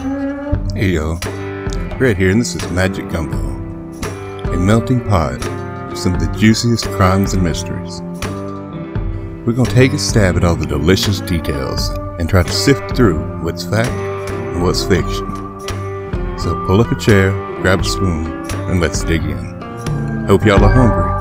Hey yo, Red here, and this is Magic Gumbo, a melting pot of some of the juiciest crimes and mysteries. We're gonna take a stab at all the delicious details and try to sift through what's fact and what's fiction. So pull up a chair, grab a spoon, and let's dig in. Hope y'all are hungry.